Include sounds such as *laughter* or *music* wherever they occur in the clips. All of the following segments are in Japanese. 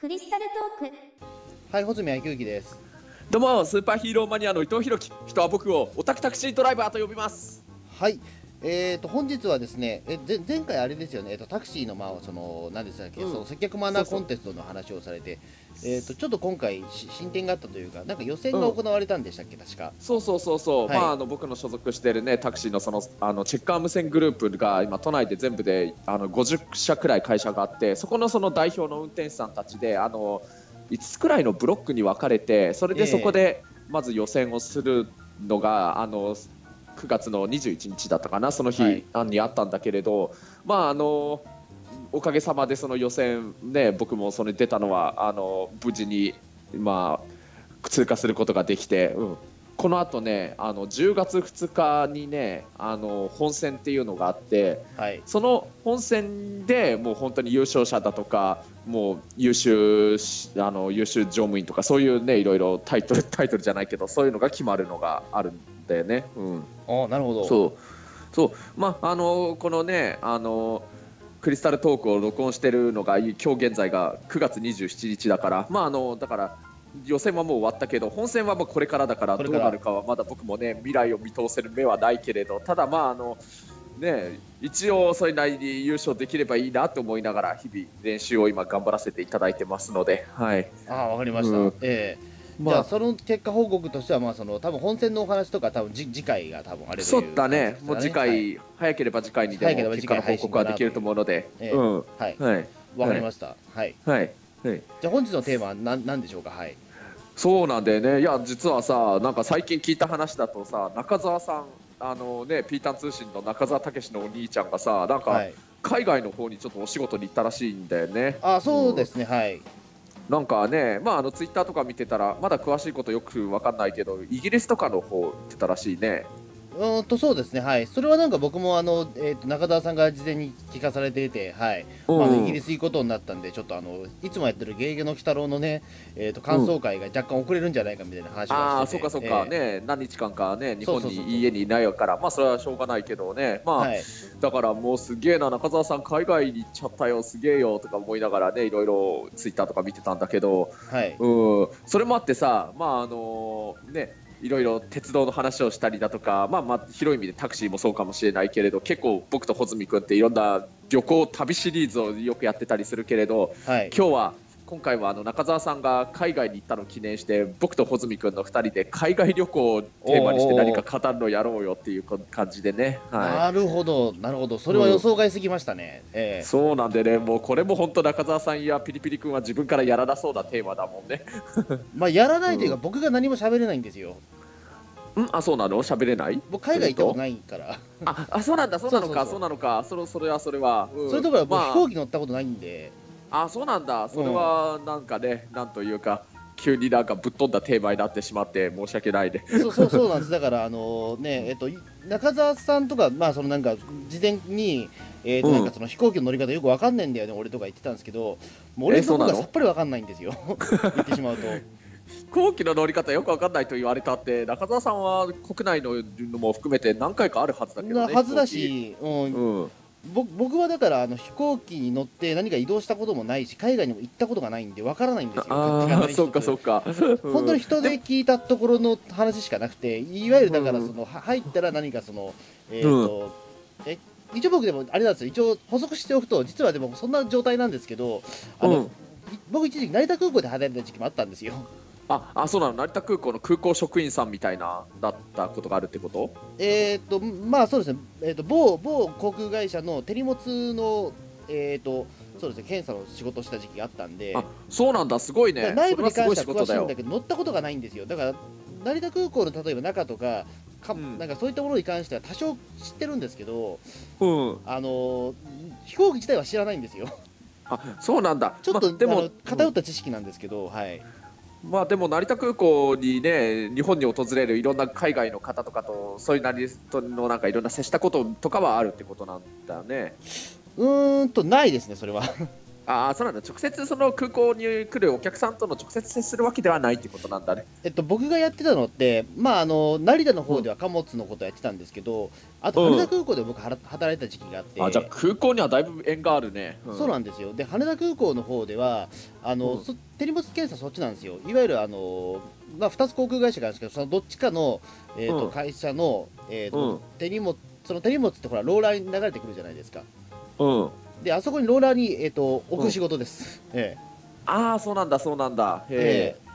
クリスタルトークはい、穂積昭之です。どうもスーパーヒーローマニアの伊藤弘樹人は僕をオタクタクシードライバーと呼びますはい。えー、と本日はですね、えぜ前回あれですよね、えっとタクシーのまあその何でしたっけ、うん。その接客マナーコンテストの話をされて、えー、とちょっと今回し進展があったというか、なんか予選が行われたんでしたっけ、確か。そうそうそうそう、はい。まああの僕の所属しているねタクシーのそのあのチェッカー無線グループが今都内で全部であの50社くらい会社があってそこのその代表の運転手さんたちであの5つくらいのブロックに分かれてそれでええそこでまず予選をするのが、あの9月の21日だったかなその日、はいあにあったんだけれどまああのおかげさまでその予選ね僕もそれ出たのはあの無事にまあ通過することができて、うん、この後ねあの10月2日にねあの本戦っていうのがあってはい。その本戦でもう本当に優勝者だとかもう優秀しあの優秀乗務員とかそういうねいろいろタイトルタイトルじゃないけどそういうのが決まるのがあるんだよね。うんあなるほど。そう。そう。まああのこのねあのクリスタルトークを録音してるのが今日現在が9月27日だからまああのだから予選はもう終わったけど本戦はもうこれからだからどうなるかはまだ僕もね未来を見通せる目はないけれどただまああのね一応それなりに優勝できればいいなと思いながら日々練習を今頑張らせていただいてますのではい。あわかりました。うん。ええまあじゃあその結果報告としてはまあその多分本戦のお話とか多分じ次回が多分あれといそうだねもう次回、はい早ければ次回にで早ければ次回も結果の報告はできると思うので、ええうんはい。はいわかりました。はい。はいはいじゃあ本日のテーマは何何でしょうか？はい。そうなんだよねいや実はさなんか最近聞いた話だとさ中澤さんあのねピータン通信の中澤武史のお兄ちゃんがさなんかはい。海外の方にちょっとお仕事に行ったらしいんだよねあそうですね。はい。なんかねまああのツイッターとか見てたらまだ詳しいことよく分かんないけどイギリスとかの方行ってたらしいね。うーんとそうですね、はい、それはなんか僕もあの、えー、と中澤さんが事前に聞かされていて、はい。まあ、うんイギリス行くことになったんで、ちょっとあのいつもやってるゲゲゲの鬼太郎のね、えー、と感想会が若干遅れるんじゃないかみたいな話ああをしてて、そっかそっか、えね何日間かね日本に家にいないからまあそれはしょうがないけどね。まあ、ーはい、だからもうすげえな中澤さん海外に行っちゃったよすげえよとか思いながらねいろいろツイッターとか見てたんだけど。はい、うん。それもあってさまああのねいろいろ鉄道の話をしたりだとか、まあ、まあ広い意味でタクシーもそうかもしれないけれど結構僕と穂積君っていろんな旅行旅シリーズをよくやってたりするけれどはい、今日は今回はあの中澤さんが海外に行ったのを記念して僕と穂積君の2人で海外旅行をテーマにして何か語るのやろうよっていう感じでね。はい。なるほど、なるほど、それは予想外すぎましたね、えーそうなんでね、もうこれも本当中澤さんやピリピリ君は自分からやらなそうなテーマだもんね。*laughs* まあ、やらないというか、うん。僕が何も喋れないんですよ、ん？あ、そうなの？喋れない？僕、海外行ったことないから、ああ、そうなんだ、そうなのか、そうなのか、それそれはそれは。うんそれとか僕、まあ。飛行機乗ったことないんで、あ、そうなんだ、それはなんかね、なんというか、急になんかぶっ飛んだテーマになってしまって申し訳ないね。そうそうそうなんです、だから、あのねえっと、中澤さんとか、まあ、そのなんか事前に、えーとうんなんかその飛行機の乗り方よくわかんないんだよね、俺とか言ってたんですけど、もう俺の方がさっぱりわかんないんですよ、*laughs* 言ってしまうと。飛行機の乗り方よくわかんないと言われたって、中澤さんは国内ののも含めて何回かあるはずだけどね。はずだし、うん。うん。ぼ僕はだからあの飛行機に乗って何か移動したこともないし、海外にも行ったことがないんで、わからないんですよ、ああ、そうかそうか。*laughs* 本当に人で聞いたところの話しかなくて、いわゆるだからうんその、は入ったら何かその、えーとえ一応僕でもあれなんですよ、一応補足しておくと、実はでもそんな状態なんですけど、あのうん。い僕、一時期成田空港で働いてた時期もあったんですよ。あ、あ、そうなの、成田空港の空港職員さんみたいなだったことがあるってこと？えっ、と、まあそうですね、えー、と某某航空会社の手荷物の、えっ、と、そうですね、検査の仕事をした時期があったんで、あ、そうなんだ、すごいね。内部に関しては詳しいんだ。けど、乗ったことがないんですよ。だから、成田空港の例えば中とか、かうんなんかそういったものに関しては多少知ってるんですけど、うん。あのー飛行機自体は知らないんですよ。あ、そうなんだ。ちょっと、まあでも偏った知識なんですけど、はい。まあでも成田空港にね、日本に訪れるいろんな海外の方とかと、そういうなりとのなんかいろんな接したこととかはあるってことなんだね。うーんと、ないですね、それは。ああそうなんだ。直接その空港に来るお客さんとの直接接するわけではないってことなんだね。えっと、僕がやってたのって、まあ、あの成田の方では貨物のことやってたんですけど、あとうん。羽田空港で僕はら働いてた時期があって、あじゃあ空港にはだいぶ縁があるね、そうなんですよ。で羽田空港の方ではあの、うん。そ手荷物検査そっちなんですよ。いわゆるあの、まあ、2つ航空会社があるんですけどそのどっちかの、えーとうん。会社の、えーとうん。手荷物その手荷物ってほらローラーに流れてくるじゃないですか。うんであそこにローラーに、えー、と置く仕事です、えああそうなんだそうなんだ。へええ。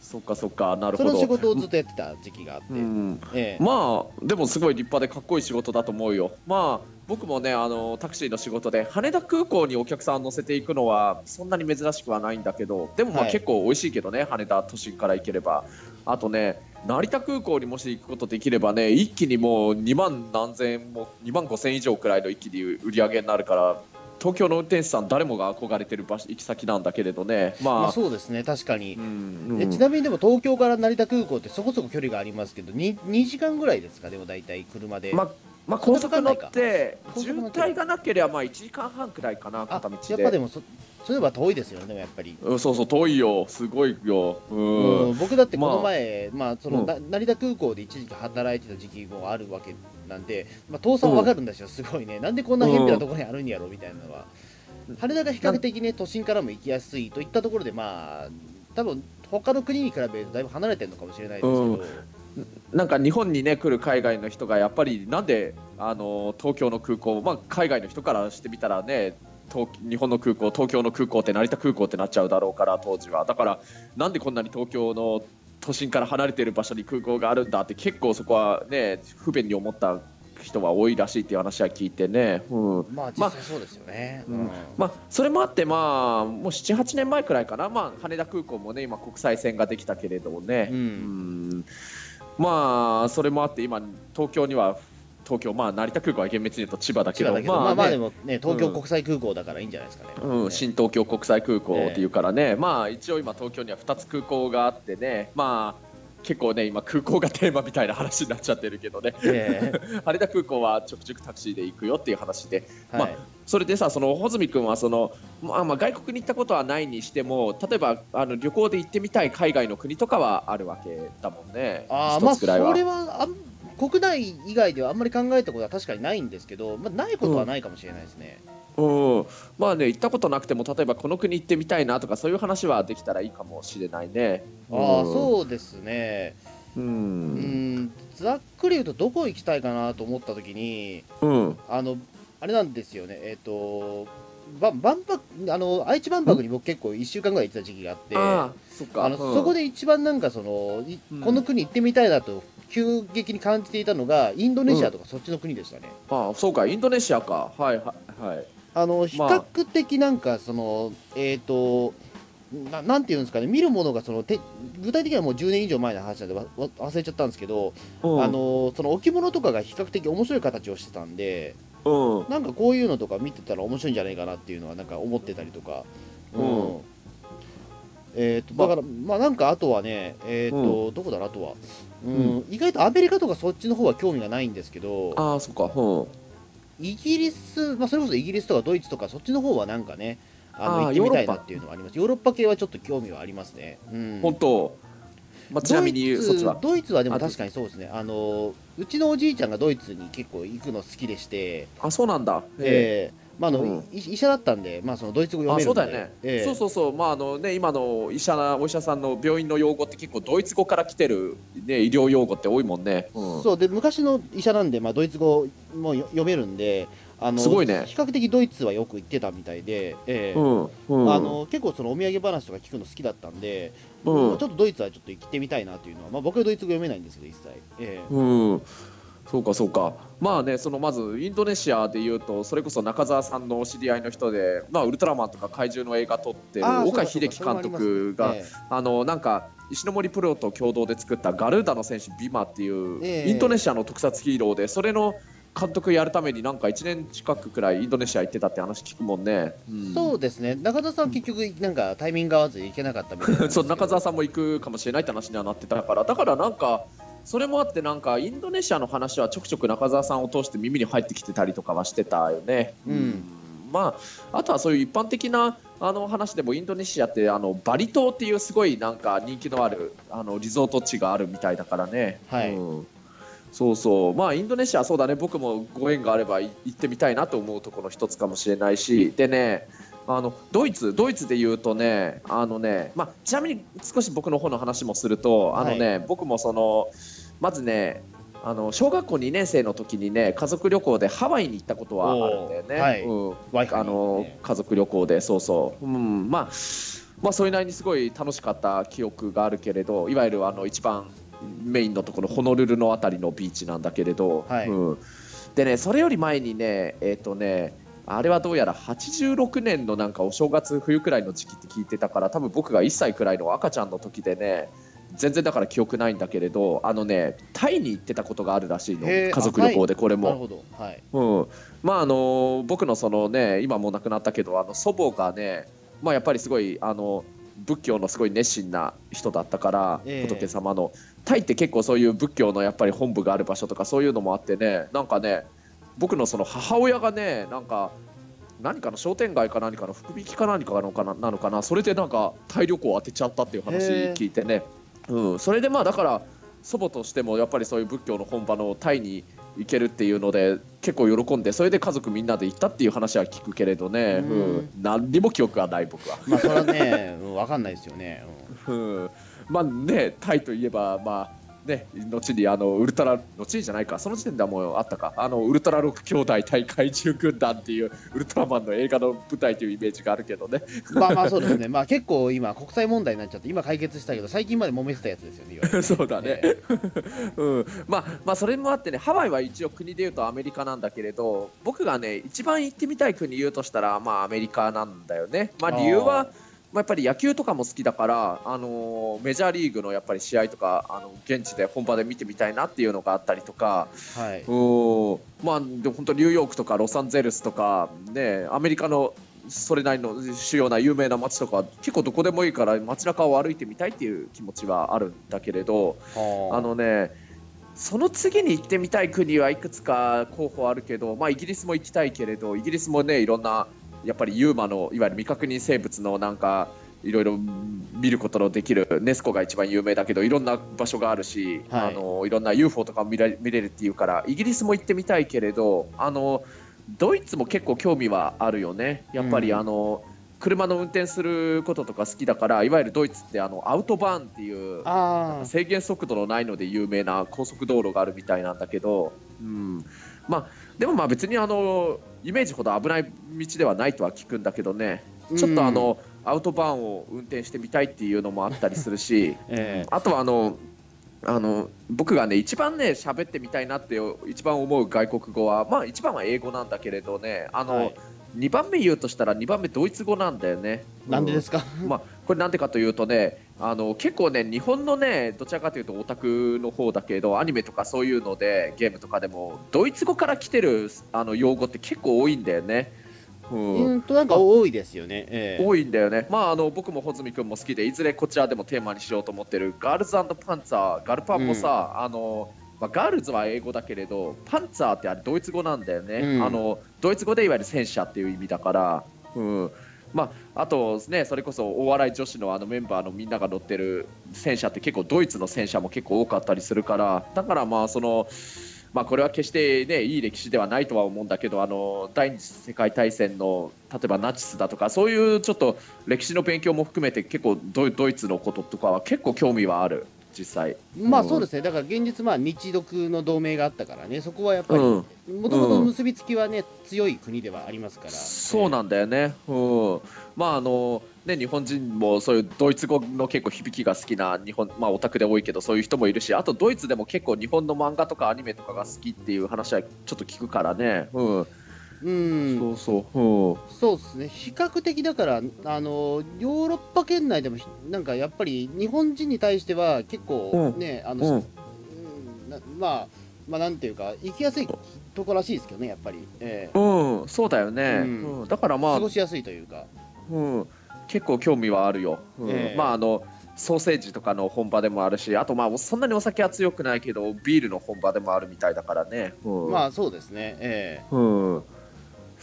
そっかそっか。なえそるほど。の仕事をずっとやってた時期があって、うん。ええ。まあでもすごい立派でかっこいい仕事だと思うよ。まあ僕もねあのタクシーの仕事で羽田空港にお客さん乗せていくのはそんなに珍しくはないんだけどでもまあはい。結構美味しいけどね、羽田都心から行ければあとね成田空港にもし行くことできればね一気にもう2万何千円も2万5千円以上くらいの一気に売り上げになるから東京の運転手さん誰もが憧れてる場所行き先なんだけれどね。まあ、まあ、そうですね。確かに、うんえちなみにでも東京から成田空港ってそこそこ距離がありますけど 2, 2時間ぐらいですか？でも大体車で、まあまあ、高速乗って渋滞がなければまあ1時間半くらいかなあ片道で。やっぱでもそそういえば遠いですよねでもやっぱり、うんそうそう遠いよ。すごいよ。ううんん僕だってこの前、まあそのうん。な成田空港で一時期働いてた時期もあるわけなんで、まあ、遠さは分かるんですよ、すごいね。なんでこんな偏僻なところにあるんやろみたいなのは、羽田が比較的ね都心からも行きやすいといったところでまあ多分他の国に比べるとだいぶ離れてるのかもしれないですけど、うんなんか日本にね来る海外の人がやっぱりなんであの東京の空港まあ海外の人からしてみたらね東日本の空港東京の空港って成田空港ってなっちゃうだろうから当時は。だからなんでこんなに東京の都心から離れている場所に空港があるんだって結構そこはね不便に思った人は多いらしいっていう話は聞いてね、うん、まあ実際そうですよね、まあうん。まあ、それもあって、まあ、もう7、8年前くらいかな、まあ、羽田空港もね、今、国際線ができたけれどもね、うん。うんまあ、それもあって、今、東京には、東京、まあ、成田空港は厳密に言うと千葉だけど、千葉だけど、まあまあねでもね、東京国際空港だからいいんじゃないですかね。うん、新東京国際空港っていうからね、まあ一応今東京には2つ空港があってね、まあ結構ね今空港がテーマみたいな話になっちゃってるけどね、え羽田 *laughs* 空港はちょくちょくタクシーで行くよっていう話で、えまあはいそれでさその穂積君はその、まあ、まあ外国に行ったことはないにしても例えばあの旅行で行ってみたい海外の国とかはあるわけだもんね。あーまあそれは国内以外ではあんまり考えたことは確かにないんですけど、まあ、ないことはないかもしれないですね。うん、まあね行ったことなくても例えばこの国行ってみたいなとかそういう話はできたらいいかもしれないね。ああうん。そうですね。ううんんざっくり言うとどこ行きたいかなと思った時にうん。あのあれなんですよね。えっ、とば万博あの愛知万博に僕結構1週間ぐらい行ってた時期があって。ああそっか。あのそこで一番なんかその、いうん。この国行ってみたいなと急激に感じていたのがインドネシアとかそっちの国でしたね。ああそうか。インドネシアか。はいはいはいあの比較的なんかその、えっ、とななんていうんですかね見るものがそのて具体的にはもう10年以上前の話なんでわわ忘れちゃったんですけど、うん。あのその置物とかが比較的面白い形をしてたんでうん。なんかこういうのとか見てたら面白いんじゃないかなっていうのはなんか思ってたりとか。うん。えー、とだから、まあ。なんかあとはね、えーとどこだろう、あとは、うん。う意外とアメリカとかそっちの方は興味がないんですけど、ああそっか。うんイギリス、まあ、それこそイギリスとかドイツとか、そっちの方はなんかね、あの行ってみたいヨーロッパなっていうのがあります。ヨーロッパ。系はちょっと興味はありますね。うん、本当、まあ、ちなみにドイツは。ドイツはでもあ確かにそうですね。あの、うちのおじいちゃんがドイツに結構行くの好きでして、あそうなんだ。えーまああのうん。い医者だったんで、まあ、そのドイツ語読あめるんで。そうだよね、えーそうそうそう、まああのね、今の医者お医者さんの病院の用語って結構ドイツ語から来てる、ね、医療用語って多いもんね。うん。そうで昔の医者なんで、まあ、ドイツ語もよ読めるんであのすごいね。比較的ドイツはよく行ってたみたいで、ええ。うんうん。あの結構そのお土産話とか聞くの好きだったんで、うん。ちょっとドイツはちょっと行ってみたいなというのは、まあ、僕はドイツ語読めないんですけど一切、ええ。うんそうかそうか。まあねそのまずインドネシアでいうとそれこそ中澤さんのお知り合いの人で、まあ、ウルトラマンとか怪獣の映画撮ってる岡秀樹監督がああのなんか石ノ森プロと共同で作ったガルーダの戦士ビマっていう、ええ。インドネシアの特撮ヒーローでそれの監督やるためになんか1年近くくらいインドネシア行ってたって話聞くもんね。うん。そうですね。中田さんは結局なんかタイミング合わず行けなかったみたいな。*laughs* そうど中澤さんも行くかもしれないって話にはなってたから。だからなんかそれもあってなんかインドネシアの話はちょくちょく中澤さんを通して耳に入ってきてたりとかはしてたよね。うん。まあ、あとはそういう一般的なあの話でもインドネシアってあのバリ島っていうすごいなんか人気のあるあのリゾート地があるみたいだからね。はい。うん。そうそう。まあインドネシアそうだね。僕もご縁があればい行ってみたいなと思うところの一つかもしれないし。でねあのドイツドイツで言うとねあのね、まあ、ちなみに少し僕の方の話もするとあのね、僕もそのまずねあの小学校2年生の時にね家族旅行でハワイに行ったことはあるんだよね。はい。うん。あの家族旅行でそうそう、うん、まあまあそれなりにすごい楽しかった記憶があるけれどいわゆるあの一番メインのところホノルルのあたりのビーチなんだけれど、はい。うん、でねそれより前にねえっ、とねあれはどうやら86年のなんかお正月冬くらいの時期って聞いてたから多分僕が1歳くらいの赤ちゃんの時でね全然だから記憶ないんだけれどあのねタイに行ってたことがあるらしいの。家族旅行でこれも。まああの僕のそのね今もう亡くなったけどあの祖母がねまあやっぱりすごいあの仏教のすごい熱心な人だったから、ええ。仏様の。タイって結構そういう仏教のやっぱり本部がある場所とかそういうのもあってねなんかね僕のその母親がねなんか何かの商店街か何かの福引きか何かなのかななのかなそれでなんかタイ旅行を当てちゃったっていう話聞いてね、うん、それでまあだから祖母としてもやっぱりそういう仏教の本場のタイに行けるっていうので結構喜んでそれで家族みんなで行ったっていう話は聞くけれどね、うん。うん、何にも記憶はない僕は。まあそれはねうんわかんないですよね。うん。まあね、タイといえば、まあね、後にあのウルトラ、後にじゃないか、その時点ではもうあったか、あのウルトラ6兄弟対怪獣軍団っていうウルトラマンの映画の舞台というイメージがあるけどね、うんまあまあそうですね。まあ結構今国際問題になっちゃって今解決したけど最近まで揉めてたやつですよねいわゆる *laughs* そうだね。えうん。まあまあ、それもあってね、ハワイは一応国でいうとアメリカなんだけれど、僕がね、一番行ってみたい国言うとしたら、まあアメリカなんだよね。まあ、理由はあーまあ、やっぱり野球とかも好きだから、あのーメジャーリーグのやっぱり試合とかあの現地で本場で見てみたいなっていうのがあったりとか、はい。うんまあ、でも本当ニューヨークとかロサンゼルスとか、ね、アメリカのそれなりの主要な有名な街とか結構どこでもいいから街中を歩いてみたいっていう気持ちはあるんだけれどあのねその次に行ってみたい国はいくつか候補あるけど、まあ、イギリスも行きたいけれどイギリスもねいろんなやっぱりユーマのいわゆる未確認生物のなんかいろいろ見ることのできるネスコが一番有名だけどいろんな場所があるし、はい。あのいろんな UFO とかも見ら見れるっていうからイギリスも行ってみたいけれどあのドイツも結構興味はあるよね。やっぱり、うん。あの車の運転することとか好きだからいわゆるドイツってあのアウトバーンっていう制限速度のないので有名な高速道路があるみたいなんだけど、うんまあ、でもまあ別にあのイメージほど危ない道ではないとは聞くんだけどね。ちょっとあの、アウトバーンを運転してみたいっていうのもあったりするし。えあとはあのあの僕がね一番ね喋ってみたいなって一番思う外国語はまあ一番は英語なんだけれどね。あの、はい2番目言うとしたら2番目ドイツ語なんだよね。えなんでですか、まあ、これなんでかというとねあの結構ね日本のねどちらかというとオタクの方だけどアニメとかそういうのでゲームとかでもドイツ語から来てるあの用語って結構多いんだよね。うん。うんとなんか多いですよね、ええ。多いんだよね、まあ、あの僕も穂積君も好きでいずれこちらでもテーマにしようと思ってるガールズパンツァーガルパンもさ、あのまあ、ガールズは英語だけれどパンツァーってあれドイツ語なんだよね、うん。あのドイツ語でいわゆる戦車っていう意味だから、うん。まあ、あと、ね、それこそお笑い女子のあのメンバーのみんなが乗ってる戦車って結構ドイツの戦車も結構多かったりするから。だからまあその。まあ、これは決して、ね、いい歴史ではないとは思うんだけどあの第二次世界大戦の例えばナチスだとかそういうちょっと歴史の勉強も含めて結構ドイドイツのこととかは結構興味はある実際。まあそうですね。だから現実まあ日独の同盟があったからね。そこはやっぱりうん。もともと結びつきはね強い国ではありますから。そうなんだよね、うん。まああのね、日本人もそういうドイツ語の結構響きが好きな日本、まあ、オタクで多いけどそういう人もいるしあとドイツでも結構日本の漫画とかアニメとかが好きっていう話はちょっと聞くからね、うんうん。そうそう、うん。そうですね。比較的だからあのヨーロッパ圏内でもなんかやっぱり日本人に対しては結構ね、あの、うん。まあまあなんていうか行きやすいとこらしいですけどねやっぱり、ええ。うん、そうだよね、うん。うん。だからまあ過ごしやすいというか。うん、結構興味はあるよ、うん。ええ。まああのソーセージとかの本場でもあるしあとまあそんなにお酒は強くないけどビールの本場でもあるみたいだからね、うん、まあそうですね。え。うん、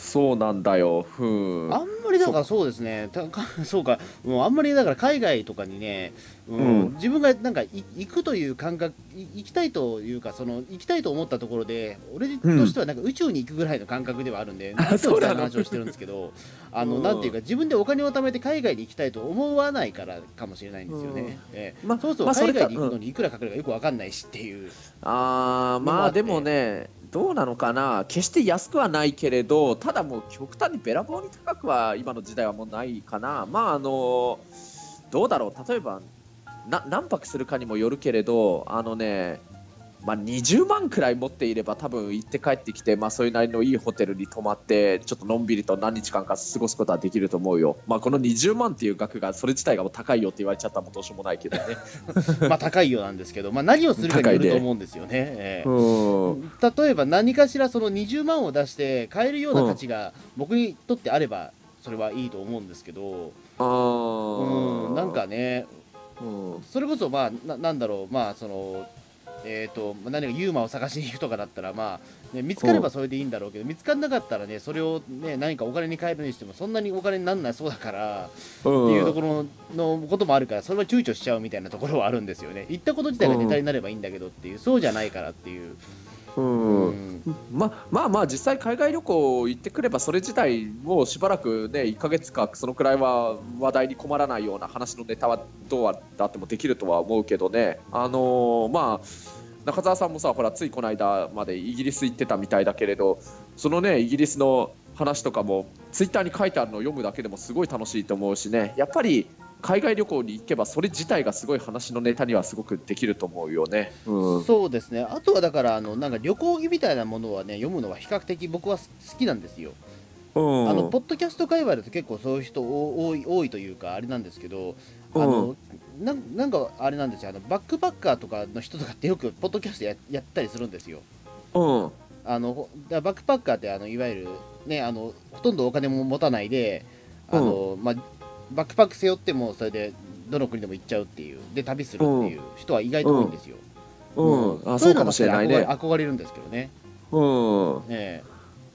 そうなんだよ。ふんあんまりだからそうですね。たか *laughs* そうか。もうあんまりだから海外とかにね、うんうん。自分がなんかい行くという感覚い行きたいというかその行きたいと思ったところで俺としてはなんか宇宙に行くぐらいの感覚ではあるんで、あそうなの？の話をしてるんですけど *laughs* あの、うん。なんていうか自分でお金を貯めて海外に行きたいと思わないからかもしれないんですよね、うん。ええ。まそうそう、まあそれか海外に行くのにいくらかかるかよくわかんないしっていう、ああまあでもねどうなのかな？決して安くはないけれどただもう極端にべらぼうに高くは今の時代はもうないかな。まああのどうだろう。例えば何泊するかにもよるけれどあのねまあ、20万くらい持っていれば多分行って帰ってきて、まあ、それなりのいいホテルに泊まってちょっとのんびりと何日間か過ごすことはできると思うよ、まあ、この20万っていう額がそれ自体がもう高いよって言われちゃったらもうどうしようもないけどね。*laughs* まあ高いようなんですけど、まあ、何をするかによると思うんですよね。ええ。うん。例えば何かしらその20万を出して買えるような価値が僕にとってあればそれはいいと思うんですけど、あうーん、なんかねうん。それこそまあななんだろうまあそのえーとまあ何かユーマを探しに行くとかだったら、まあね、見つかればそれでいいんだろうけど見つからなかったらねそれを、ね、何かお金に換えるにしてもそんなにお金にならないそうだからっていうところのこともあるからそれは躊躇しちゃうみたいなところはあるんですよね行ったこと自体がネタになればいいんだけどっていうそうじゃないからっていう。うん。ままあまあ実際海外旅行行ってくればそれ自体もうしばらくね1ヶ月かそのくらいは話題に困らないような話のネタはどうだってもできるとは思うけどね。あのーまあ中澤さんもさほらついこの間までイギリス行ってたみたいだけれどそのねイギリスの話とかもツイッターに書いてあるのを読むだけでもすごい楽しいと思うしね。やっぱり海外旅行に行けばそれ自体がすごい話のネタにはすごくできると思うよね。うん。そうですね。あとはだからあのなんか旅行記みたいなものはね読むのは比較的僕は好きなんですよ。うん。あのポッドキャスト界隈だと結構そういう人多い多いというかあれなんですけど、あのななんかあれなんですよ。あのバックパッカーとかの人とかってよくポッドキャストややったりするんですよ。うん。あのバックパッカーってあのいわゆるねあのほとんどお金も持たないであの、まあ、バックパック背負ってもそれでどの国でも行っちゃうっていう。で旅するっていう人は意外と多いんですよ。うん、うのがそううかもしれないね。憧れるんですけどね。うん、え。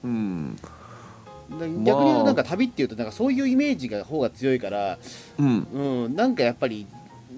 うん、逆になんか旅っていうとなんかそういうイメージが方が強いから、うん、うん、なんかやっぱり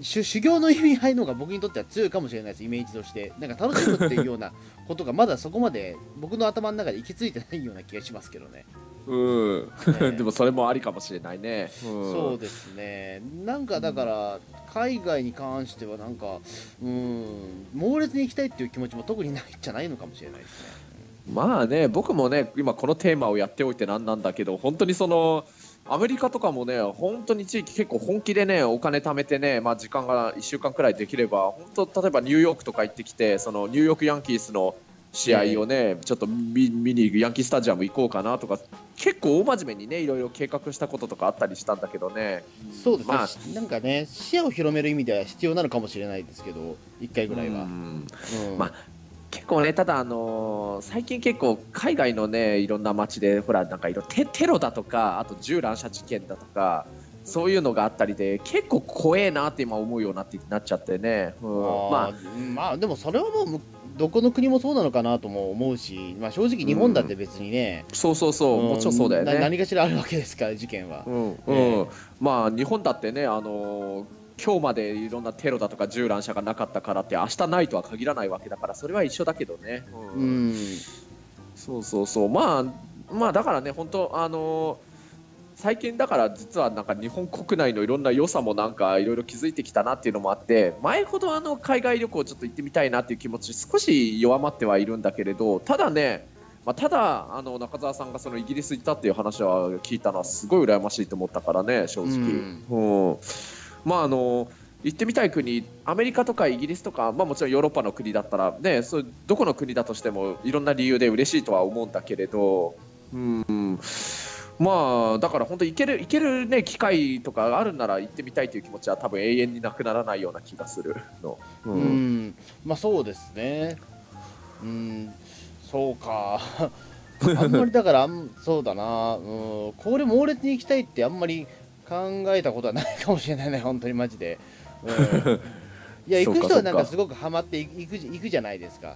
修修行の意味合いの方が僕にとっては強いかもしれないです。イメージとして。なんか楽しむっていうような *laughs* ことがまだそこまで僕の頭の中で行き着いてないような気がしますけどね、うん、え。*laughs* でもそれもありかもしれないね。うん、そうですね。なんかだから海外に関してはなんかうん猛烈に行きたいっていう気持ちも特にないじゃないのかもしれないですね。まあね、僕もね、今このテーマをやっておいてなんなんだけど、本当にその。アメリカとかもね、本当に地域結構本気でね、お金貯めてね、まあ時間が1週間くらいできれば、本当例えばニューヨークとか行ってきて、そのニューヨークヤンキースの試合をね、ちょっと見見にヤンキースタジアム行こうかなとか、結構大真面目にね、いろいろ計画したこととかあったりしたんだけどね。そうですね、まあなんかね視野を広める意味では必要なのかもしれないですけど1回ぐらいは、うん。うん。まあ結構ね、ただ、あのー最近結構海外のねいろんな街でほらなんかいろテテロだとかあと銃乱射事件だとかそういうのがあったりで結構怖えなって今思うようになってなっちゃってね、うん。まあーまあでもそれはもうむどこの国もそうなのかなとも思うし、まあ、正直日本だって別にね、あそうそうそう、もちろんそうだよなね。何かしらあるわけですから事件は、うん。うん。えまあ日本だってね、あのー今日までいろんなテロだとか銃乱射がなかったからって明日ないとは限らないわけだからそれは一緒だけどね。うん。そうそうそう、まあ、まあ、だからね、本当、あのー最近だから実はなんか日本国内のいろんな良さもなんかいろいろ気づいてきたなっていうのもあって前ほどあの海外旅行ちょっと行ってみたいなっていう気持ち少し弱まってはいるんだけれどただね、まあ、ただあの中澤さんがそのイギリス行ったっていう話は聞いたのはすごい羨ましいと思ったからね正直、うんまああの行ってみたい国アメリカとかイギリスとか、まあ、もちろんヨーロッパの国だったら、ね、そうどこの国だとしてもいろんな理由で嬉しいとは思うんだけれど、うん、まあだから本当行ける行ける、ね、機会とかあるなら行ってみたいという気持ちは多分永遠になくならないような気がするの。ううん。んまあそうですね。うん。そうか。*laughs* あんまりだからあんそうだな、うん、これ猛烈に行きたいってあんまり考えたことはないかもしれないね本当にマジで、うん、いや *laughs* 行く人はなんかすごくハマってい行くじ行くじゃないですか、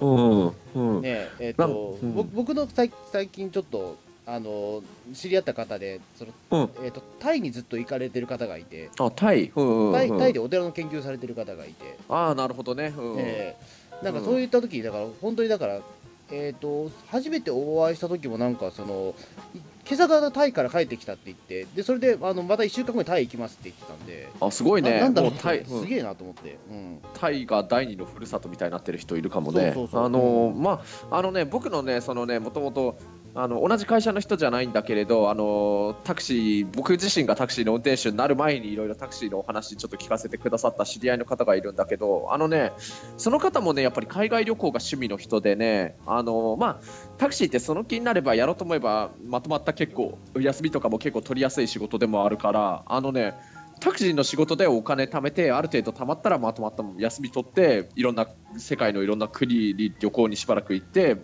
うん。うんうんねえーなんとうん。ぼ僕の最最近ちょっとあの知り合った方でその、うん。えー、とタイにずっと行かれてる方がいて、あタイ、うんうんうん。タイタイでお寺の研究されてる方がいて、ああなるほどね、うんえーなんかそういった時だから本当にだから、えー、と初めてお会いした時もなんかそのい今朝方タイから帰ってきたって言ってでそれであのまた1週間後にタイ行きますって言ってたんで。あすごいね。ななんだろうもうタイ、すげえなと思って、うん。タイが第二のふるさとみたいになってる人いるかもね。あのまああのね僕のねそのねもともとあの同じ会社の人じゃないんだけれどあのタクシー僕自身がタクシーの運転手になる前にいろいろタクシーのお話ちょっと聞かせてくださった知り合いの方がいるんだけどあのねその方もねやっぱり海外旅行が趣味の人でねあのまあタクシーってその気になればやろうと思えばまとまった結構休みとかも結構取りやすい仕事でもあるからあのねタクシーの仕事でお金貯めてある程度貯まったらまとまった休み取っていろんな世界のいろんな国に旅行にしばらく行って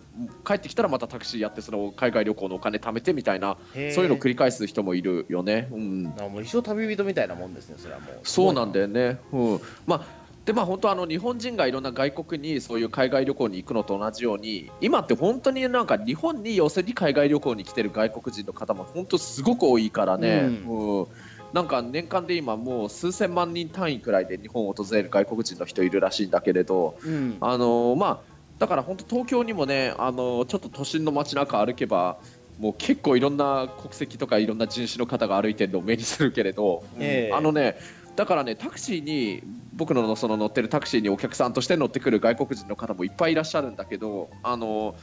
帰ってきたらまたタクシーやってその海外旅行のお金貯めてみたいなそういうのを繰り返す人もいるよね。うん、あもう一生旅人みたいなもんですね、それはもう。そうなんだよね。うん、まあでまあ本当あの日本人がいろんな外国にそういう海外旅行に行くのと同じように今って本当になんか日本に要するに海外旅行に来てる外国人の方も本当すごく多いからね。うんなんか年間で今もう数千万人単位くらいで日本を訪れる外国人の人いるらしいんだけれど、うん、あのまあだから本当東京にもねあのちょっと都心の街中歩けばもう結構いろんな国籍とかいろんな人種の方が歩いてるのを目にするけれど、うんええ。あのねだからねタクシーに僕のその乗ってるタクシーにお客さんとして乗ってくる外国人の方もいっぱいいらっしゃるんだけどあの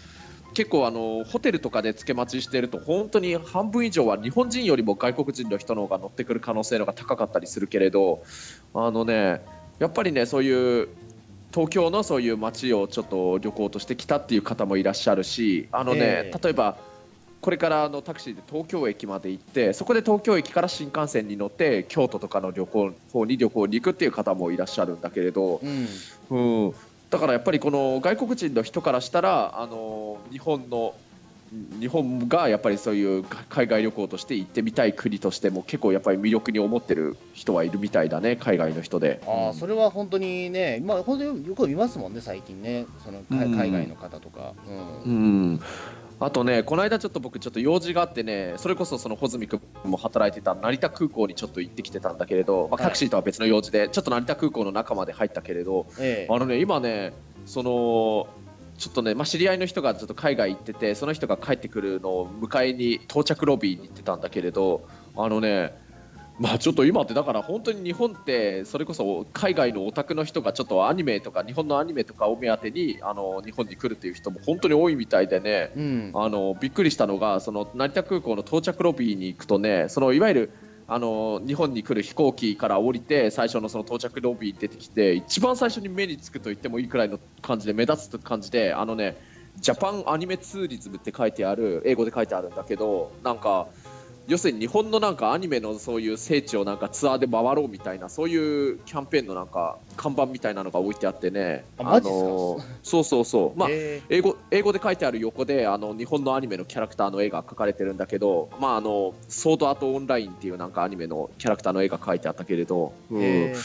結構あのホテルとかで付け待ちしてると本当に半分以上は日本人よりも外国人の人の方が乗ってくる可能性の方が高かったりするけれどあのねやっぱりねそういう東京のそういう街をちょっと旅行として来たっていう方もいらっしゃるしあのね、ええ。例えばこれからあのタクシーで東京駅まで行ってそこで東京駅から新幹線に乗って京都とかの旅行方に旅行に行くっていう方もいらっしゃるんだけれど、うん、うん、だからやっぱりこの外国人の人からしたらあの日本の日本がやっぱりそういう海外旅行として行ってみたい国としても結構やっぱり魅力に思ってる人はいるみたいだね海外の人で。ああ、それは本当にね、まあ、本当によく見ますもんね、最近ね、その海外の方とか。ううんんあとね、この間ちょっと僕ちょっと用事があってね、それこそその穂積君も働いてた成田空港にちょっと行ってきてたんだけれど、まあ、はい。タクシーとは別の用事で、ちょっと成田空港の中まで入ったけれど、ええ。あのね、今ね、そのちょっとね、まあ、知り合いの人がちょっと海外行ってて、その人が帰ってくるのを迎えに到着ロビーに行ってたんだけれど、あのね、まあちょっと今ってだから本当に日本ってそれこそ海外のオタクの人がちょっとアニメとか日本のアニメとかを目当てにあの日本に来るっていう人も本当に多いみたいでね、うん、あのびっくりしたのがその成田空港の到着ロビーに行くとねそのいわゆるあの日本に来る飛行機から降りて最初のその到着ロビーに出てきて一番最初に目につくと言ってもいいくらいの感じで目立つ感じであのねジャパンアニメツーリズムって書いてある英語で書いてあるんだけどなんか要するに日本のなんかアニメのそういう聖地をなんかツアーで回ろうみたいなそういうキャンペーンのなんか看板みたいなのが置いてあってね。あのそうそうそう。まあえ英語英語で書いてある横であの日本のアニメのキャラクターの絵が描かれてるんだけど、まあ、あのソードアートオンラインっていうなんかアニメのキャラクターの絵が描いてあったけれど、うん。ええ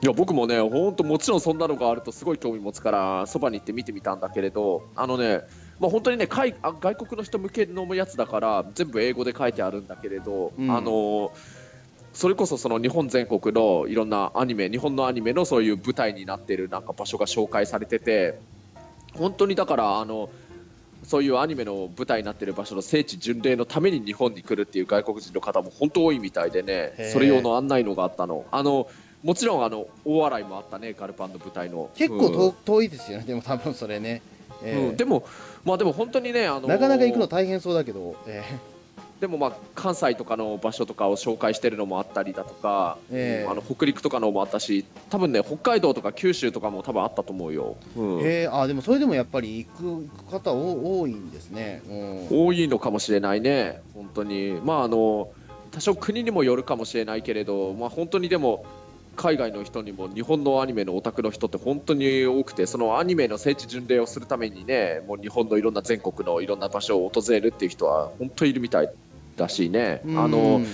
いや僕もね本当もちろんそんなのがあるとすごい興味持つからそばに行って見てみたんだけれど。あのねまあ、本当にね外国の人向けのやつだから全部英語で書いてあるんだけれど、うん。あのそれこそその日本全国のいろんなアニメ日本のアニメのそういう舞台になっているなんか場所が紹介されてて本当にだからあのそういうアニメの舞台になっている場所の聖地巡礼のために日本に来るっていう外国人の方も本当多いみたいでねそれ用の案内のがあったの。あのもちろんあの大洗もあったねガルパンの舞台の。結構うん。遠遠いですよね、でも多分それね。ええ。うん。でもまあでも本当にねあのなかなか行くの大変そうだけど、えでもまあ関西とかの場所とかを紹介してるのもあったりだとか、ええ。うんあの北陸とかのもあったし多分ね北海道とか九州とかも多分あったと思うよ、うん。ええ。えあでもそれでもやっぱり行く行く方お多いんですね。うん。多いのかもしれないね。本当に。まああの多少国にもよるかもしれないけれど、まあ、本当にでも海外の人にも日本のアニメのオタクの人って本当に多くてそのアニメの聖地巡礼をするためにねもう日本のいろんな全国のいろんな場所を訪れるっていう人は本当にいるみたいだしね。あのうん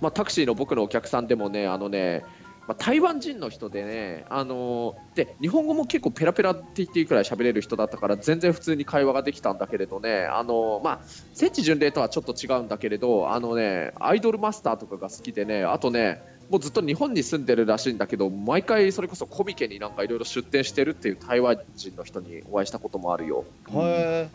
まあ、タクシーの僕のお客さんでもねあのねまあ、台湾人の人でね、あのーで日本語も結構ペラペラって言っていいくらい喋れる人だったから全然普通に会話ができたんだけれどね、あのーまあ、聖地巡礼とはちょっと違うんだけれどあの、ね、アイドルマスターとかが好きでねあとねもうずっと日本に住んでるらしいんだけど毎回それこそコミケになんかいろいろ出店してるっていう台湾人の人にお会いしたこともあるよ。へえ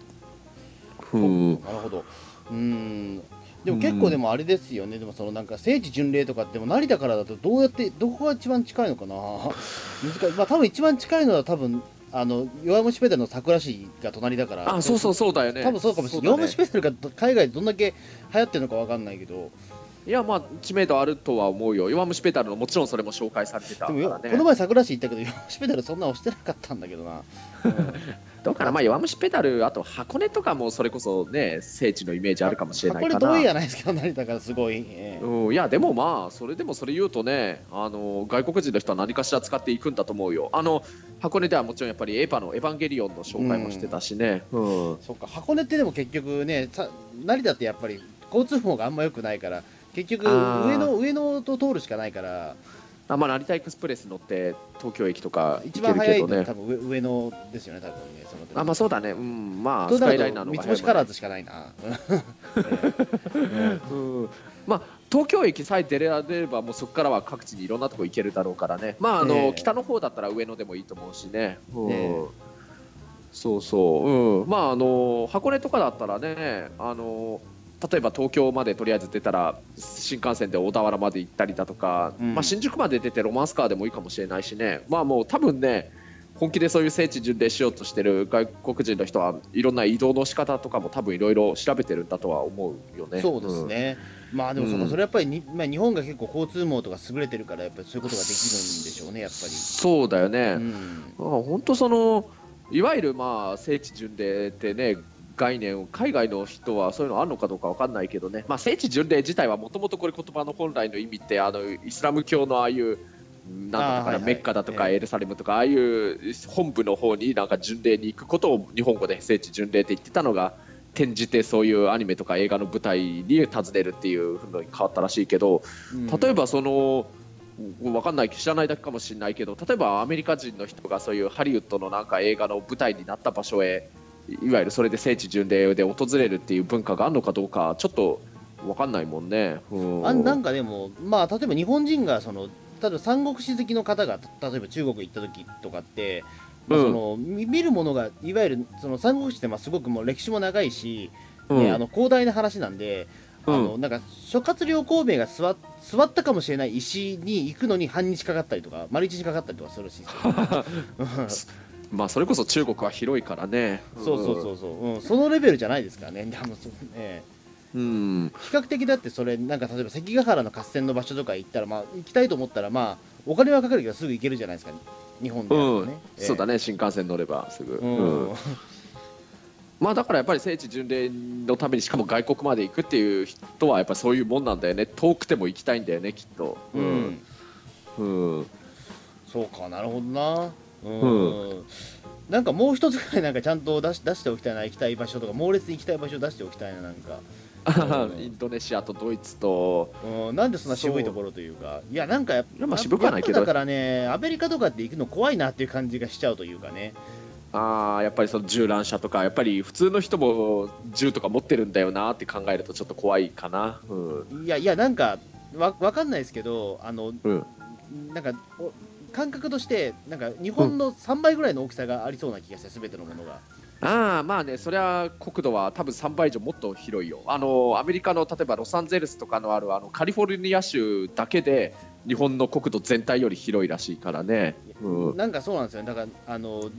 う。んなるほどうん。でも結構でもあれですよね、でもそのなんか聖地巡礼とかっても成田からだとどうやってどこが一番近いのかな。*laughs* 難しい。まあ多分一番近いのは多分あの弱虫ペダルの桜市が隣だから。あそうそうそうだよね。多分そうかもしれない、ね。弱虫ペダルが海外でどんだけ流行ってるのかわかんないけどいやまあ知名度あるとは思うよ。弱虫ペダルのもちろんそれも紹介されてたからね。この前桜市行ったけど弱虫ペダルそんな押してなかったんだけどな、うん。どうかな、まあ、弱虫ペダル、あと箱根とかもそれこそね、聖地のイメージあるかもしれないかな。これ遠いやないですか成田からすごい、ええ。うん、いやでもまあそれでもそれ言うとねあの外国人の人は何かしら使っていくんだと思うよ。あの箱根ではもちろんやっぱりエヴァの「エヴァンゲリオン」の紹介もしてたしね、うん。そっか箱根ってでも結局ねさ成田ってやっぱり交通網があんま良くないから結局上野上野と通るしかないから。あまあ、成田エクスプレス乗って東京駅とか一行け番早いのはるけどね。多分上上野ですよね多分ねそのあまあそうだね。うんまあスカイライナーとの三つ星カラーズしかないな。ええうん。まあ、東京駅さえ出られればもうそこからは各地にいろんなとこ行けるだろうからね、まああのええ。北の方だったら上野でもいいと思うしね、うん。ええそうそう、うん。まあ、あの箱根とかだったらねあの例えば東京までとりあえず出たら新幹線で小田原まで行ったりだとか、うん。まあ、新宿まで出てロマンスカーでもいいかもしれないしね、まあ、もう多分ね本気でそういう聖地巡礼しようとしてる外国人の人はいろんな移動の仕方とかも多分いろいろ調べてるんだとは思うよね。そうですね、まあでもそうか、うん。それやっぱりに、まあ、日本が結構交通網とか優れてるからやっぱりそういうことができるんでしょうねやっぱり、そうだよね、うん、本当そのいわゆるまあ聖地巡礼ってね概念を海外の人はそういうのあるのかどうかわかんないけどね、まあ、聖地巡礼自体はもともとこれ言葉の本来の意味ってあのイスラム教のああいうなんだとかな、メッカだとかええ。エルサレムとかああいう本部の方になんか巡礼に行くことを日本語で聖地巡礼って言ってたのが転じてそういうアニメとか映画の舞台に訪ねるっていうふうに変わったらしいけど、例えばそのわかんない知らないだけかもしれないけど例えばアメリカ人の人がそういうハリウッドのなんか映画の舞台になった場所へいわゆるそれで聖地巡礼で訪れるっていう文化があるのかどうかちょっとわかんないもんね。うんあなんかでも、まあ、例えば日本人がその例えば三国志好きの方が例えば中国行った時とかって、まあうんその見見るものがいわゆるその三国志ってまあすごくもう歴史も長いし、うんねあの広大な話なんで、あのなんか諸葛亮孔明が座座ったかもしれない石に行くのに半日かかったりとか丸一日かかったりとかするらしいですよ。*laughs* まあそれこそ中国は広いからね。そうそうそうそう、うん、そのレベルじゃないですからね。*laughs* でもそうね。うん。うん。比較的だってそれなんか例えば関ヶ原の合戦の場所とか行ったらまあ行きたいと思ったらまあお金はかかるけどすぐ行けるじゃないですか。日本で。あればうん。ね、そうだね、ね新幹線乗ればすぐ。うん。うん。まあだからやっぱり聖地巡礼のためにしかも外国まで行くっていう人はやっぱそういうもんなんだよね。遠くても行きたいんだよねきっと。うん、うん、そうか。なるほどなうん、なんかもう一つぐらいなんかちゃんと出し出しておきたいな行きたい場所とか猛烈に行きたい場所出しておきたいななんか、う *laughs* んインドネシアとドイツと。うん、なんでそんな渋いところというか。いやなんかやっぱまあ渋くはないけど。だからねアメリカとかって行くの怖いなっていう感じがしちゃうというかね。あーやっぱりその銃乱射とかやっぱり普通の人も銃とか持ってるんだよなって考えるとちょっと怖いかな。うん、いやいやなんかわわかんないですけどあのうん、なんかお感覚としてなんか日本の3倍ぐらいの大きさがありそうな気がしてすべてのものが、ああまあねそれは国土は多分3倍以上もっと広いよ。あのアメリカの例えばロサンゼルスとかのあるあのカリフォルニア州だけで日本の国土全体より広いらしいからね、うん、なんかそうなんですよ。ねだからあの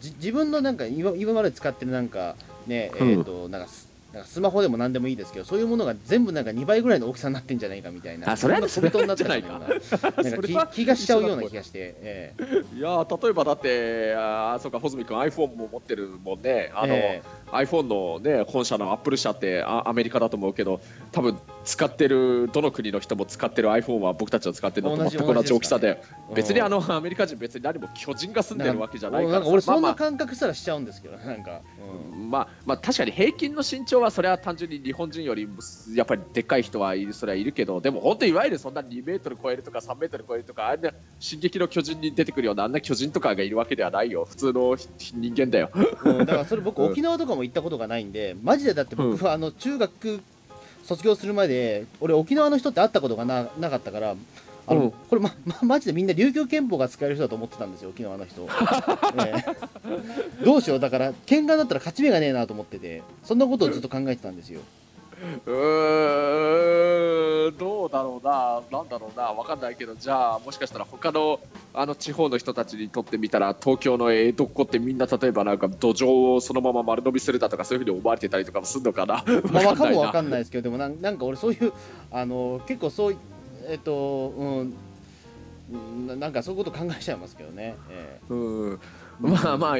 じ自分のなんか今今まで使ってるなんかねえうん。ーとなんかスなんかスマホでも何でもいいですけどそういうものが全部なんか2倍ぐらいの大きさになってんじゃないかみたいな。あそれはねんな飛び飛んだったようそな。*laughs* なんか気気がしちゃうような気がして、ええ。いやー例えばだってあーそうか穂積君 iPhone も持ってるもんねあの、え。iPhone の、ね、本社のアップル社ってあアメリカだと思うけど多分使ってるどの国の人も使ってる iPhone は僕たちの使ってるのと全く同じ大きさで。うん。別にあのアメリカ人別に何も巨人が住んでるわけじゃないから俺そんな感覚すらしちゃうんですけどなんか、うん。まあまあ、確かに平均の身長はそれは単純に日本人よりもやっぱりでっかい人はいるそれはいるけどでも本当いわゆるそんな2メートル超えるとか3メートル超えるとかあんな進撃の巨人に出てくるようなあんな巨人とかがいるわけではないよ。普通の人間だよ。うん。だからそれ僕うん沖縄とかも行ったことがないんでマジでだってうん。僕はあの中学卒業するまで俺沖縄の人って会ったことがななかったからあの、うん。これ、ま *laughs* ま、マジでみんな琉球憲法が使える人だと思ってたんですよ沖縄の人、*laughs* ええ。どうしようだから喧嘩になったら勝ち目がねえなと思っててそんなことをずっと考えてたんですようーんどうだろうな、なんだろうな、わかんないけど、じゃあ、もしかしたら他のあの地方の人たちにとってみたら、東京の江戸っ子ってみんな、例えばなんか土壌をそのまま丸飲みするだとか、そういうふうに思われてたりとかもするのかな。*laughs* まあ、わかないなもわかんないですけどでもなんなんか俺そういうあの結構そういえっとうんななんかそういうこと考えちゃいますけどね、えうん、まあまあ、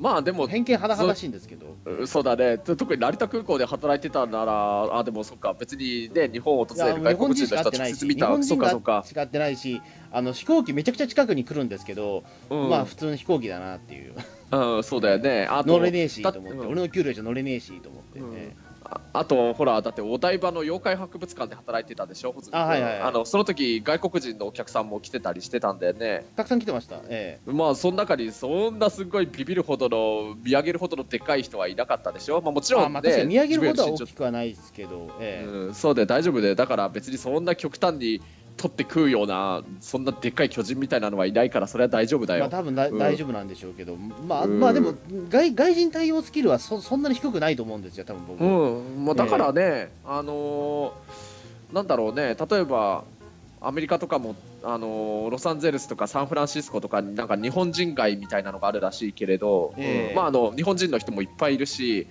まあでもえ、偏見甚だしいんですけど。うんそうだね、と特に成田空港で働いてたなら、あでもそっか、別にね、日本を訪れる外国人の人直か会ってないし接見た、そっかそっか。が、しか会ってないしあの飛行機めちゃくちゃ近くに来るんですけど、うん。まあ普通の飛行機だなっていう。うん、そうだよね、あと乗れねえしと思って、俺の給料じゃ乗れねえしと思って、うん。えああと、ほら、だってお台場の妖怪博物館で働いてたでしょ、あはいはいはい。あのその時外国人のお客さんも来てたりしてたんだよね。えたくさん来てました、えまあ、その中にそんなすごいビビるほどの、見上げるほどのでっかい人はいなかったでしょ、まあ、もちえろん、ね、あまあ見上げるほどは大きくはないですけど、ええ。長うん、そうだよ、大丈夫で、だから別にそんな極端に取って食うような、そんなでっかい巨人みたいなのはいないから、それは大丈夫だよ。まあ多分だ、うん。大丈夫なんでしょうけど、まあ、うん。まあでも外外人対応スキルはそそんなに低くないと思うんですよ、多分僕、うん、もうだからね、あのーなんだろうね、例えばアメリカとかも、あのーロサンゼルスとかサンフランシスコとかになんか日本人街みたいなのがあるらしいけれど、ええ。うんまあ、あの日本人の人もいっぱいいるし、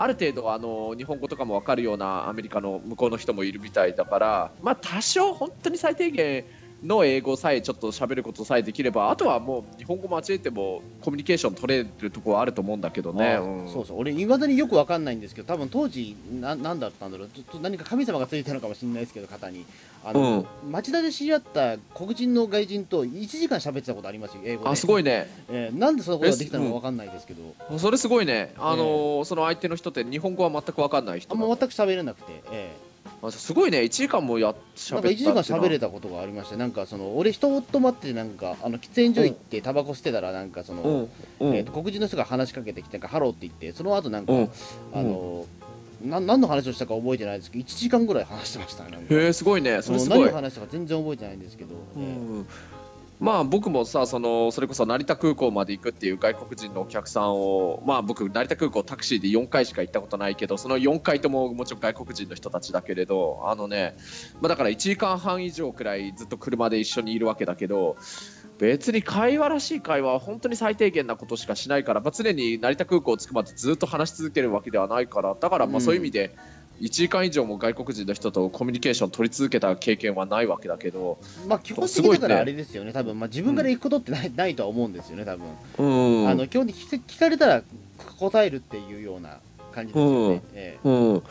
ある程度あの日本語とかも分かるようなアメリカの向こうの人もいるみたいだから、まあ、多少、本当に最低限の英語さえちょっと喋ることさえできればあとはもう日本語間違えてもコミュニケーション取れるところはあると思うんだけどね。あうん。そうそう。俺、いまだによくわかんないんですけど、多分当時な、なんだったんだろう、ちょっと何か神様がついてるのかもしれないですけど、肩に、あの町田で知り合った黒人の外人と1時間喋ってたことありますよ、英語で。あすごいね。えーなんでそんなことができたのかわかんないですけど、それすごいね、あのーその相手の人って日本語は全く分かんない人あんま全く喋れなくて、えあすごいね、1時間もやーな。んか1時間喋れたたことがありまして、なんかその俺、人と待って、なんかあの喫煙所行って、タバコ吸ってたら、なんかその、うん。うん。えーと黒人の人が話しかけてきて、なんかハローって言って、その後なんか、うん。あのな何の話をしたか覚えてないですけど、1時間ぐらい話してましたね。へえすごいね、それす何ごい。を話したか全然覚えてないんですけど、えーうんまあ僕もさそのそれこそ成田空港まで行くっていう外国人のお客さんをまあ僕成田空港タクシーで4回しか行ったことないけどその4回とももちろん外国人の人たちだけれどあのねまあだから1時間半以上くらいずっと車で一緒にいるわけだけど別に会話らしい会話は本当に最低限なことしかしないから、まあ、常に成田空港着くまでずっと話し続けるわけではないからだからまあそういう意味で1時間以上も外国人の人とコミュニケーション取り続けた経験はないわけだけど、まあ基本的だからあれですよね、多分。まあ自分から行くことってない,、ないとは思うんですよね、多分。うん。あの基本的に聞かれたら答えるっていうような感じですよね。え。うん、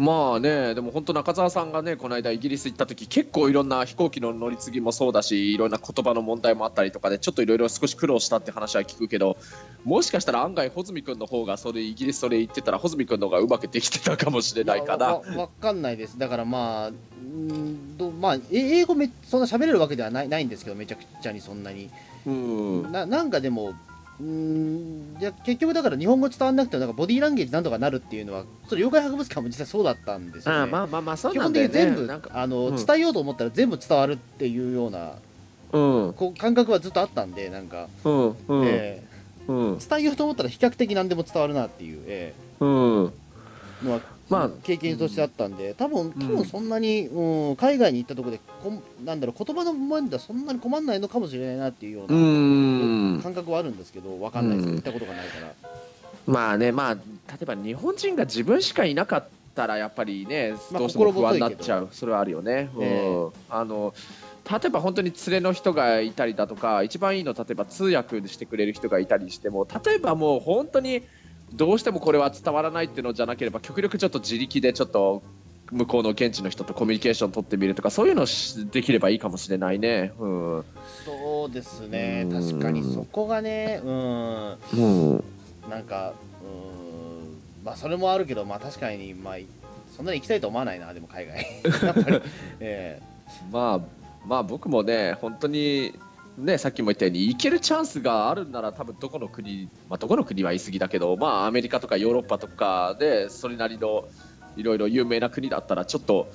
まあね、でも本当、中澤さんがね、この間イギリス行った時結構いろんな飛行機の乗り継ぎもそうだし、いろんな言葉の問題もあったりとかで、ちょっといろいろ少し苦労したって話は聞くけど、もしかしたら案外、穂積君の方がそれイギリスそれ行ってたら、穂積君の方がうまくできてたかもしれえないかな。わかんないです、だからまあ、んどまあ、え英語め、そんな喋れるわけではないないんですけど、めちゃくちゃにそんなに。うん、ななんかでも、うーん。いや結局だから日本語伝わんなくてもなんかボディーランゲージなんとかなるっていうのはそれ妖怪博物館も実際そうだったんですよ、ね、あまあまあまあ、そう基本なんだよね。的に全部あの、うん。伝えようと思ったら全部伝わるっていうようなうん、こう感覚はずっとあったんでなんか、うん、うん、えうん、ー伝えようと思ったら比較的何でも伝わるなっていう、えうん。ーのは、まあ経験としてあったんで多分多うん。分そんなに、うん海外に行ったところでこんなんだろう言葉の面ではそんなに困んないのかもしれないなっていうよううなん。感覚はあるんですけどわかんないです。うん。行ったことがないから。まあね、まあ、例えば日本人が自分しかいなかったら、やっぱりね、まあどうしても不安になっちゃう、それはあるよね。うん。ええ。あの例えば本当に連れの人がいたりだとか、一番いいの、例えば通訳してくれる人がいたりしても、例えばもう本当にどうしてもこれは伝わらないっていうのじゃなければ、極力ちょっと自力でちょっと向こうの現地の人とコミュニケーション取ってみるとかそういうのできればいいかもしれないね。うん、そうですね。確かにそこがねうん、うん、なんかうん。まあそれもあるけどまあ確かにまあそんなに行きたいと思わないなでも海外。やっぱり、えー、*laughs* まあまあ僕もね本当にね、さっきも言ったように行けるチャンスがあるなら多分どこの国、まあ、どこの国は言い過ぎだけど、まあ、アメリカとかヨーロッパとかでそれなりのいろいろ有名な国だったらちょっと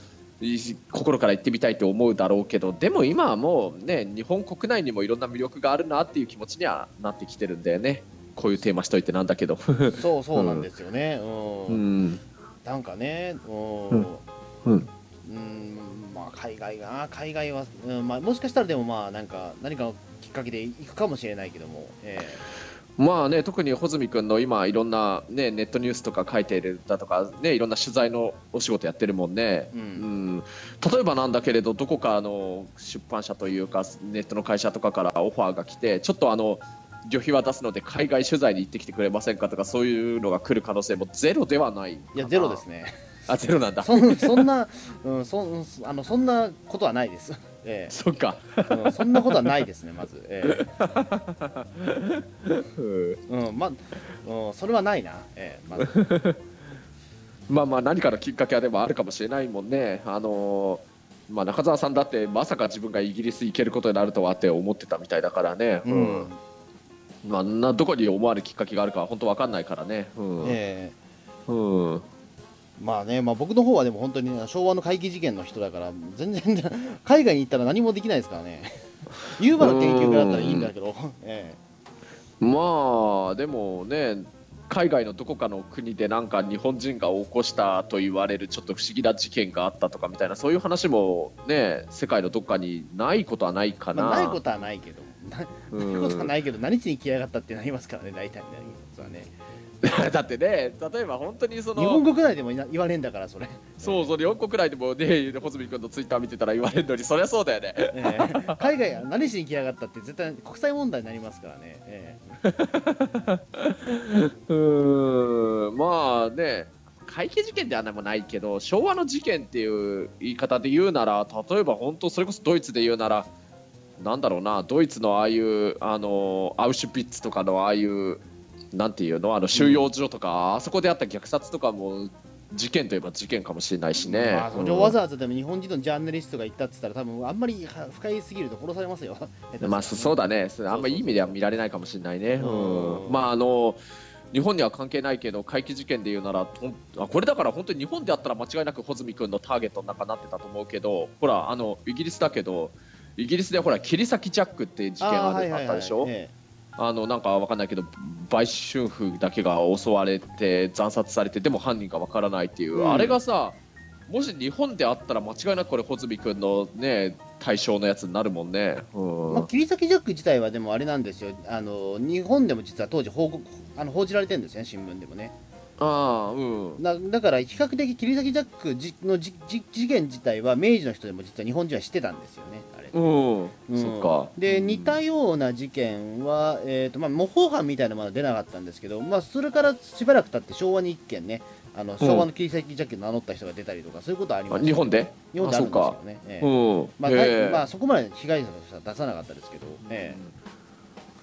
心から行ってみたいと思うだろうけどでも今はもう、ね、日本国内にもいろんな魅力があるなっていう気持ちにはなってきてるんだよね。こういうテーマしといてなんだけど。そうそうなんですよね、うん、うん、なんかねうん、うん。うん。まあ、海外が海外は、うんまあ、もしかしたらでもまあなんか何かのきっかけで行くかもしれないけども、えー、まあね特に穂積君の今いろんな、ね、ネットニュースとか書いてるだとか、ね、いろんな取材のお仕事やってるもんね、うん、うん、例えばなんだけれどどこかの出版社というかネットの会社とかからオファーが来てちょっとあの旅費は出すので海外取材に行ってきてくれませんかとかそういうのが来る可能性もゼロではないいやゼロですねあゼロなんだ。そそんな、うん、そあのそんなことはないです、*laughs* ええ、そっか、うん、そんなことはないですねまず、ええ、うん。まうん、それはないな、ええ、まず。*laughs* まあまあ何かのきっかけはでもあるかもしれないもんね。あのまあ、中澤さんだってまさか自分がイギリス行けることになるとはって思ってたみたいだからね、うん、まあ、などこに思われるきっかけがあるかは本当分かんないからね。うん、えー、うんまあね、まあ、僕の方はでも本当に昭和の怪奇事件の人だから全然 *laughs* 海外に行ったら何もできないですからね。*laughs* ユーバの研究家だったらいいんだけど、*laughs* ええ、まあでもね海外のどこかの国でなんか日本人が起こしたと言われるちょっと不思議な事件があったとかみたいなそういう話もね世界のどっかにないことはないかな、まあ、ないことはないけどな *laughs* いことはないけど何しに来やがったってなりますからね大体ねそはね *laughs* だってね、例えば本当にその日本国内でも言われんだから、それ。そうそう、日本国内でもね、穂積君のツイッター見てたら言われるのに、*laughs* そりゃそうだよね。えー、海外何しに来やがったって、絶対国際問題になりますからね。えー、うん、まあね、怪奇事件ではもないけど、昭和の事件っていう言い方で言うなら、例えば本当、それこそドイツで言うなら、なんだろうな、ドイツのああいう、あのアウシュピッツとかのああいう、なんていうのあの収容所とか、うん、あそこであった虐殺とかも事件といえば事件かもしれないしね、まあ、それわざわざでも日本人のジャーナリストが言ったって言ったら多分あんまり深いすぎると殺されますよ。まあそうだね。あんまりいい意味では見られないかもしれないね、うん、まああの日本には関係ないけど怪奇事件で言うならこれだから本当に日本であったら間違いなく穂積君のターゲットの中になってたと思うけどほらあのイギリスだけどイギリスでほら切り裂きジャックって事件あったでしょ、あのなんか分かんないけど売春婦だけが襲われて惨殺されてでも犯人が分からないっていう、うん、あれがさもし日本であったら間違いなくこれ穂積君のね対象のやつになるもんね、うん。まあ、切り裂きジャック自体はでもあれなんですよ。あの日本でも実は当時報告あの報じられてるんですね新聞でもねあうん。だだから比較的切り裂きジャックの事件自体は明治の人でも実は日本人は知ってたんですよねあれ。うん、うん、そっか。で似たような事件は、えーとまあ、模倣犯みたいなものは出なかったんですけど、まあ、それからしばらく経って昭和に1件ねあの昭和の切り裂きジャック名乗った人が出たりとか、そういうことあります、日本で？日本であるんですよね、えー、うんまあまあ、そこまで被害者としては出さなかったですけど、えー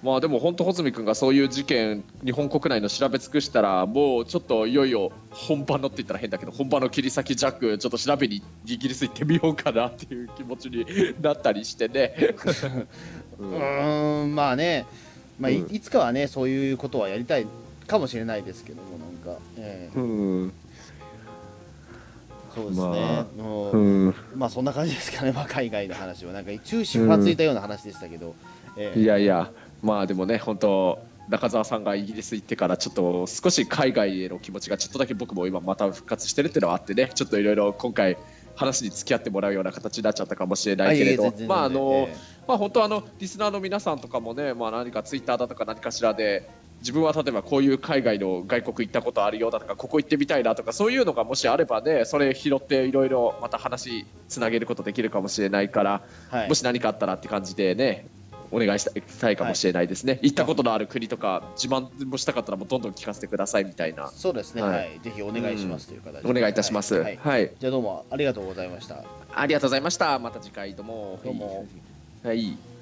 まあでも本当、穂積君がそういう事件、日本国内の調べ尽くしたら、もうちょっといよいよ本場のって言ったら変だけど、本場の切り裂きジャック、ちょっと調べにイギリス行ってみようかなっていう気持ちになったりしてね。うん、んまあね、まあい、いつかはね、そういうことはやりたいかもしれないですけども、なんか。えー、うん。そうですね、まあ、うん、まあそんな感じですかね、まあ、海外の話は、なんか終始ふわついたような話でしたけど、えー、いやいや、まあでもね、本当、中澤さんがイギリス行ってからちょっと少し海外への気持ちがちょっとだけ僕も今また復活してるっていうのはあってねちょっといろいろ今回話に付き合ってもらうような形になっちゃったかもしれないけれど、まああの、まあ本当あのリスナーの皆さんとかもね、まあ何かツイッターだとか何かしらで自分は例えばこういう海外の外国行ったことあるよだとかここ行ってみたいなとかそういうのがもしあればねそれ拾っていろいろまた話つなげることできるかもしれないから、はい、もし何かあったらって感じでねお願いしたいかもしれないですね、行ったことのある国とか自慢もしたかったらもうどんどん聞かせてくださいみたいな。そうですね、は、はい。いぜひお願いしますという形で、お願いいたします。ははい。い、じゃあどうもありがとうございました。ありがとうございました。また次回。どうも。どうも。はい、はい